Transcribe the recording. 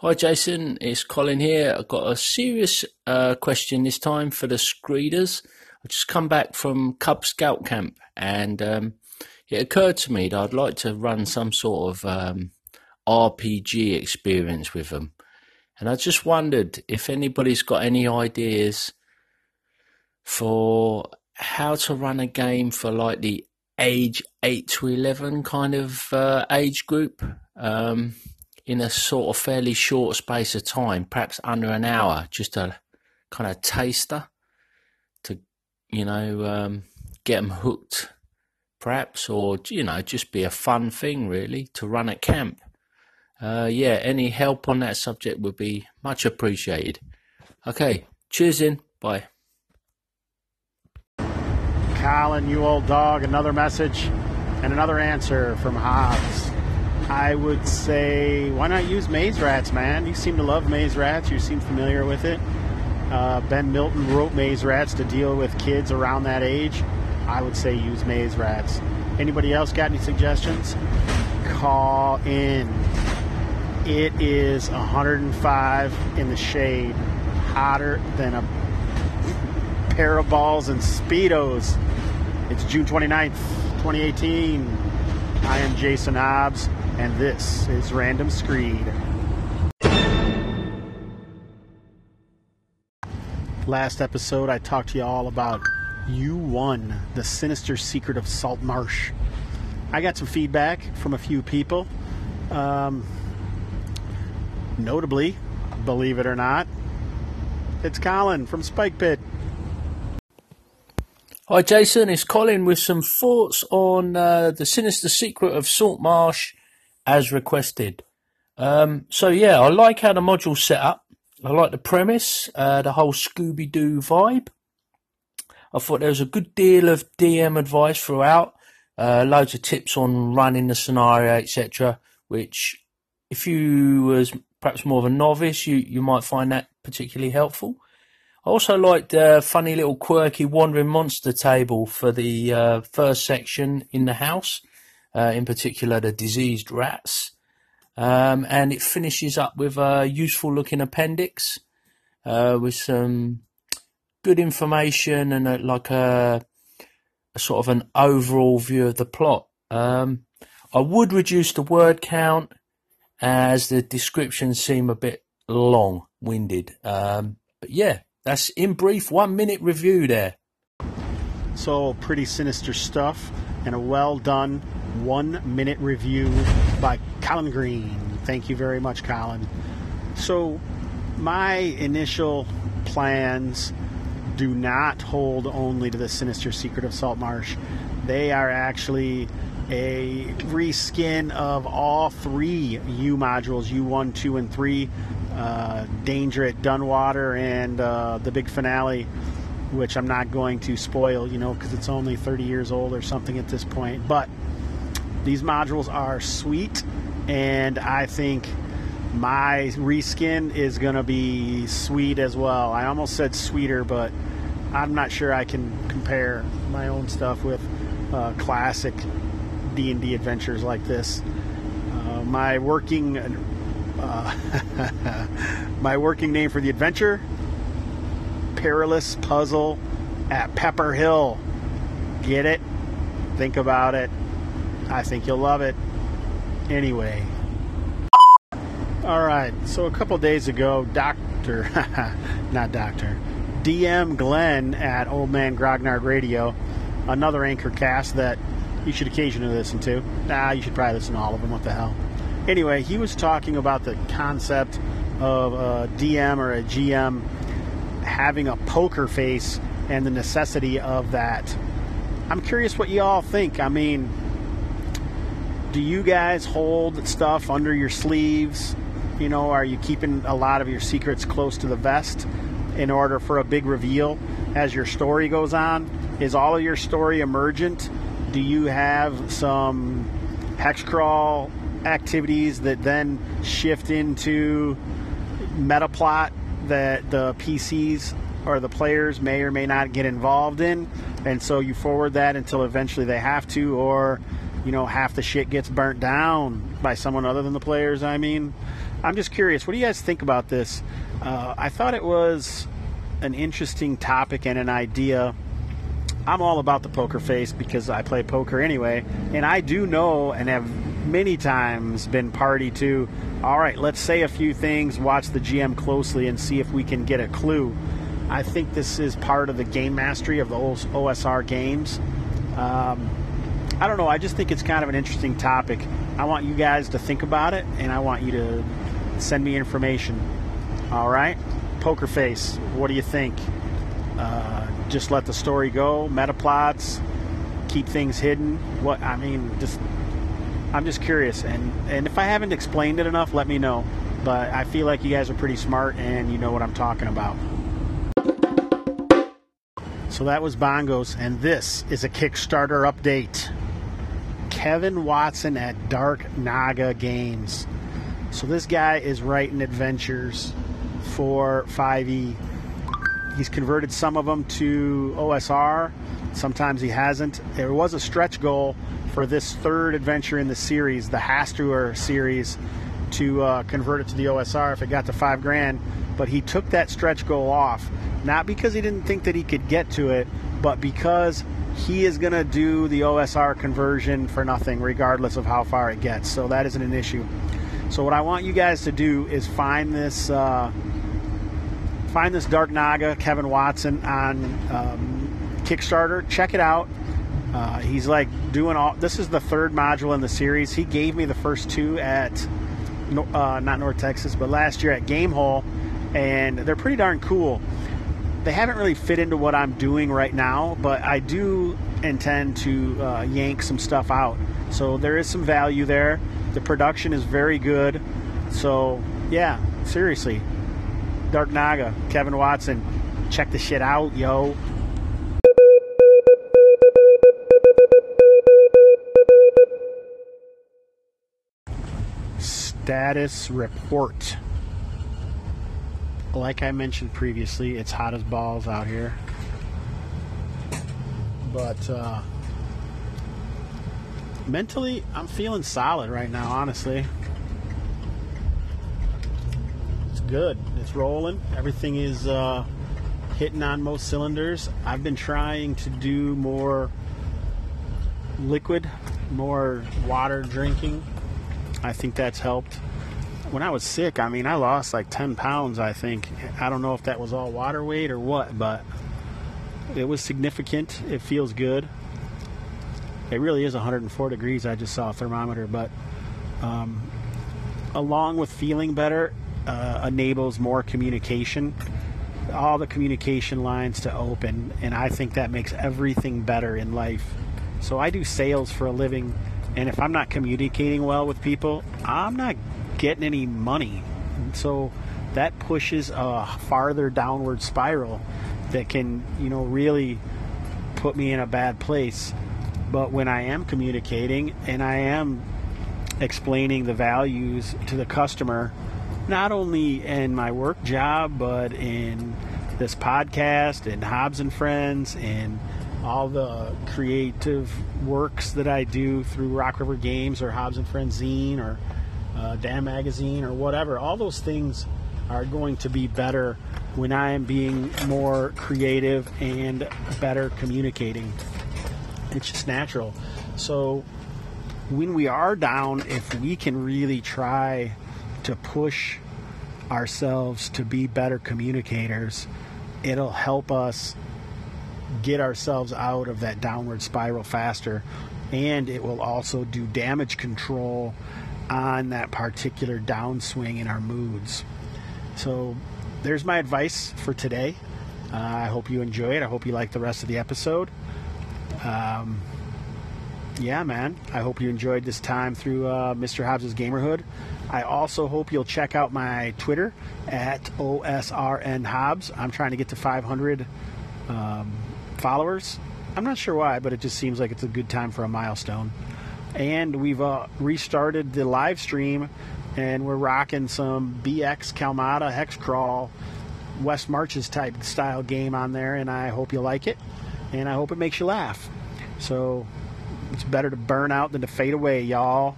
Hi, Jason. It's Colin here. I've got a serious uh, question this time for the Screeders. I've just come back from Cub Scout Camp and um, it occurred to me that I'd like to run some sort of um, RPG experience with them. And I just wondered if anybody's got any ideas for how to run a game for like the age 8 to 11 kind of uh, age group. Um, in a sort of fairly short space of time, perhaps under an hour, just a kind of taster to, you know, um, get them hooked, perhaps, or, you know, just be a fun thing really to run at camp. Uh, yeah, any help on that subject would be much appreciated. Okay, cheers in. Bye. Colin, you old dog, another message and another answer from Hobbs. I would say, why not use maze rats, man? You seem to love maze rats. You seem familiar with it. Uh, ben Milton wrote maze rats to deal with kids around that age. I would say use maze rats. Anybody else got any suggestions? Call in. It is 105 in the shade, hotter than a pair of balls and Speedos. It's June 29th, 2018. I am Jason Hobbs and this is Random Screed. Last episode, I talked to you all about U1, the sinister secret of Saltmarsh. I got some feedback from a few people. Um, notably, believe it or not, it's Colin from Spike Pit. Hi, Jason. It's Colin with some thoughts on uh, the sinister secret of Saltmarsh as requested. Um, so yeah, I like how the module's set up. I like the premise, uh, the whole Scooby Doo vibe. I thought there was a good deal of DM advice throughout, uh, loads of tips on running the scenario, etc. Which, if you was perhaps more of a novice, you you might find that particularly helpful. I also liked the funny little quirky wandering monster table for the uh, first section in the house uh, in particular the diseased rats. Um, and it finishes up with a useful looking appendix uh, with some good information and a, like a, a, sort of an overall view of the plot. Um, I would reduce the word count as the descriptions seem a bit long winded. Um, but yeah, that's in brief one minute review there. So, pretty sinister stuff and a well done one minute review by Colin Green. Thank you very much, Colin. So, my initial plans do not hold only to the sinister secret of Saltmarsh. They are actually a reskin of all three U modules U1, 2, and 3 uh, Danger at Dunwater and uh, the big finale, which I'm not going to spoil, you know, because it's only 30 years old or something at this point. But these modules are sweet, and I think my reskin is going to be sweet as well. I almost said sweeter, but I'm not sure I can compare my own stuff with uh, classic D&D adventures like this. Uh, my working uh, my working name for the adventure perilous puzzle at Pepper Hill. Get it? Think about it. I think you'll love it. Anyway. All right, so a couple days ago, Doctor, not Doctor, DM Glenn at Old Man Grognard Radio, another anchor cast that you should occasionally listen to. Nah, you should probably listen to all of them. What the hell? Anyway, he was talking about the concept of a DM or a GM having a poker face and the necessity of that. I'm curious what you all think. I mean, do you guys hold stuff under your sleeves? You know, are you keeping a lot of your secrets close to the vest in order for a big reveal as your story goes on? Is all of your story emergent? Do you have some hex crawl activities that then shift into meta plot that the PCs or the players may or may not get involved in? And so you forward that until eventually they have to, or you know, half the shit gets burnt down by someone other than the players. I mean, I'm just curious, what do you guys think about this? Uh, I thought it was an interesting topic and an idea. I'm all about the poker face because I play poker anyway, and I do know and have many times been party to. All right, let's say a few things, watch the GM closely, and see if we can get a clue. I think this is part of the game mastery of the OSR games. Um, I don't know. I just think it's kind of an interesting topic. I want you guys to think about it, and I want you to send me information. All right, Poker Face. What do you think? Uh, just let the story go. Metaplots. Keep things hidden. What I mean, just I'm just curious, and and if I haven't explained it enough, let me know. But I feel like you guys are pretty smart and you know what I'm talking about. So that was Bongos, and this is a Kickstarter update. Kevin Watson at Dark Naga Games. So this guy is writing adventures for 5e. He's converted some of them to OSR. Sometimes he hasn't. There was a stretch goal for this third adventure in the series, the Hastruer series, to uh, convert it to the OSR if it got to five grand. But he took that stretch goal off, not because he didn't think that he could get to it, but because he is going to do the OSR conversion for nothing, regardless of how far it gets. So that isn't an issue. So what I want you guys to do is find this uh, find this Dark Naga Kevin Watson on um, Kickstarter. Check it out. Uh, he's like doing all. This is the third module in the series. He gave me the first two at uh, not North Texas, but last year at Gamehole, and they're pretty darn cool. They haven't really fit into what I'm doing right now, but I do intend to uh, yank some stuff out. So there is some value there. The production is very good. So yeah, seriously, Dark Naga, Kevin Watson, check the shit out, yo. Status report like I mentioned previously, it's hot as balls out here. But uh, mentally, I'm feeling solid right now, honestly. It's good. It's rolling. Everything is uh, hitting on most cylinders. I've been trying to do more liquid, more water drinking. I think that's helped when I was sick, I mean, I lost like 10 pounds, I think. I don't know if that was all water weight or what, but it was significant. It feels good. It really is 104 degrees. I just saw a thermometer, but um, along with feeling better, uh, enables more communication. All the communication lines to open, and I think that makes everything better in life. So I do sales for a living, and if I'm not communicating well with people, I'm not getting any money. And so that pushes a farther downward spiral that can, you know, really put me in a bad place. But when I am communicating and I am explaining the values to the customer, not only in my work job, but in this podcast and Hobbs and Friends and all the creative works that I do through Rock River Games or Hobbs and Friends Zine or uh, Damn Magazine or whatever. All those things are going to be better when I am being more creative and better communicating. It's just natural. So when we are down, if we can really try to push ourselves to be better communicators, it'll help us get ourselves out of that downward spiral faster. And it will also do damage control on that particular downswing in our moods. So there's my advice for today. Uh, I hope you enjoy it. I hope you like the rest of the episode. Um, yeah, man. I hope you enjoyed this time through uh, Mr. Hobbs's Gamerhood. I also hope you'll check out my Twitter at OSRN Hobbs. I'm trying to get to 500 um, followers. I'm not sure why, but it just seems like it's a good time for a milestone and we've uh, restarted the live stream and we're rocking some BX Kalmata Hex Crawl West Marches type style game on there, and I hope you like it, and I hope it makes you laugh. So it's better to burn out than to fade away, y'all.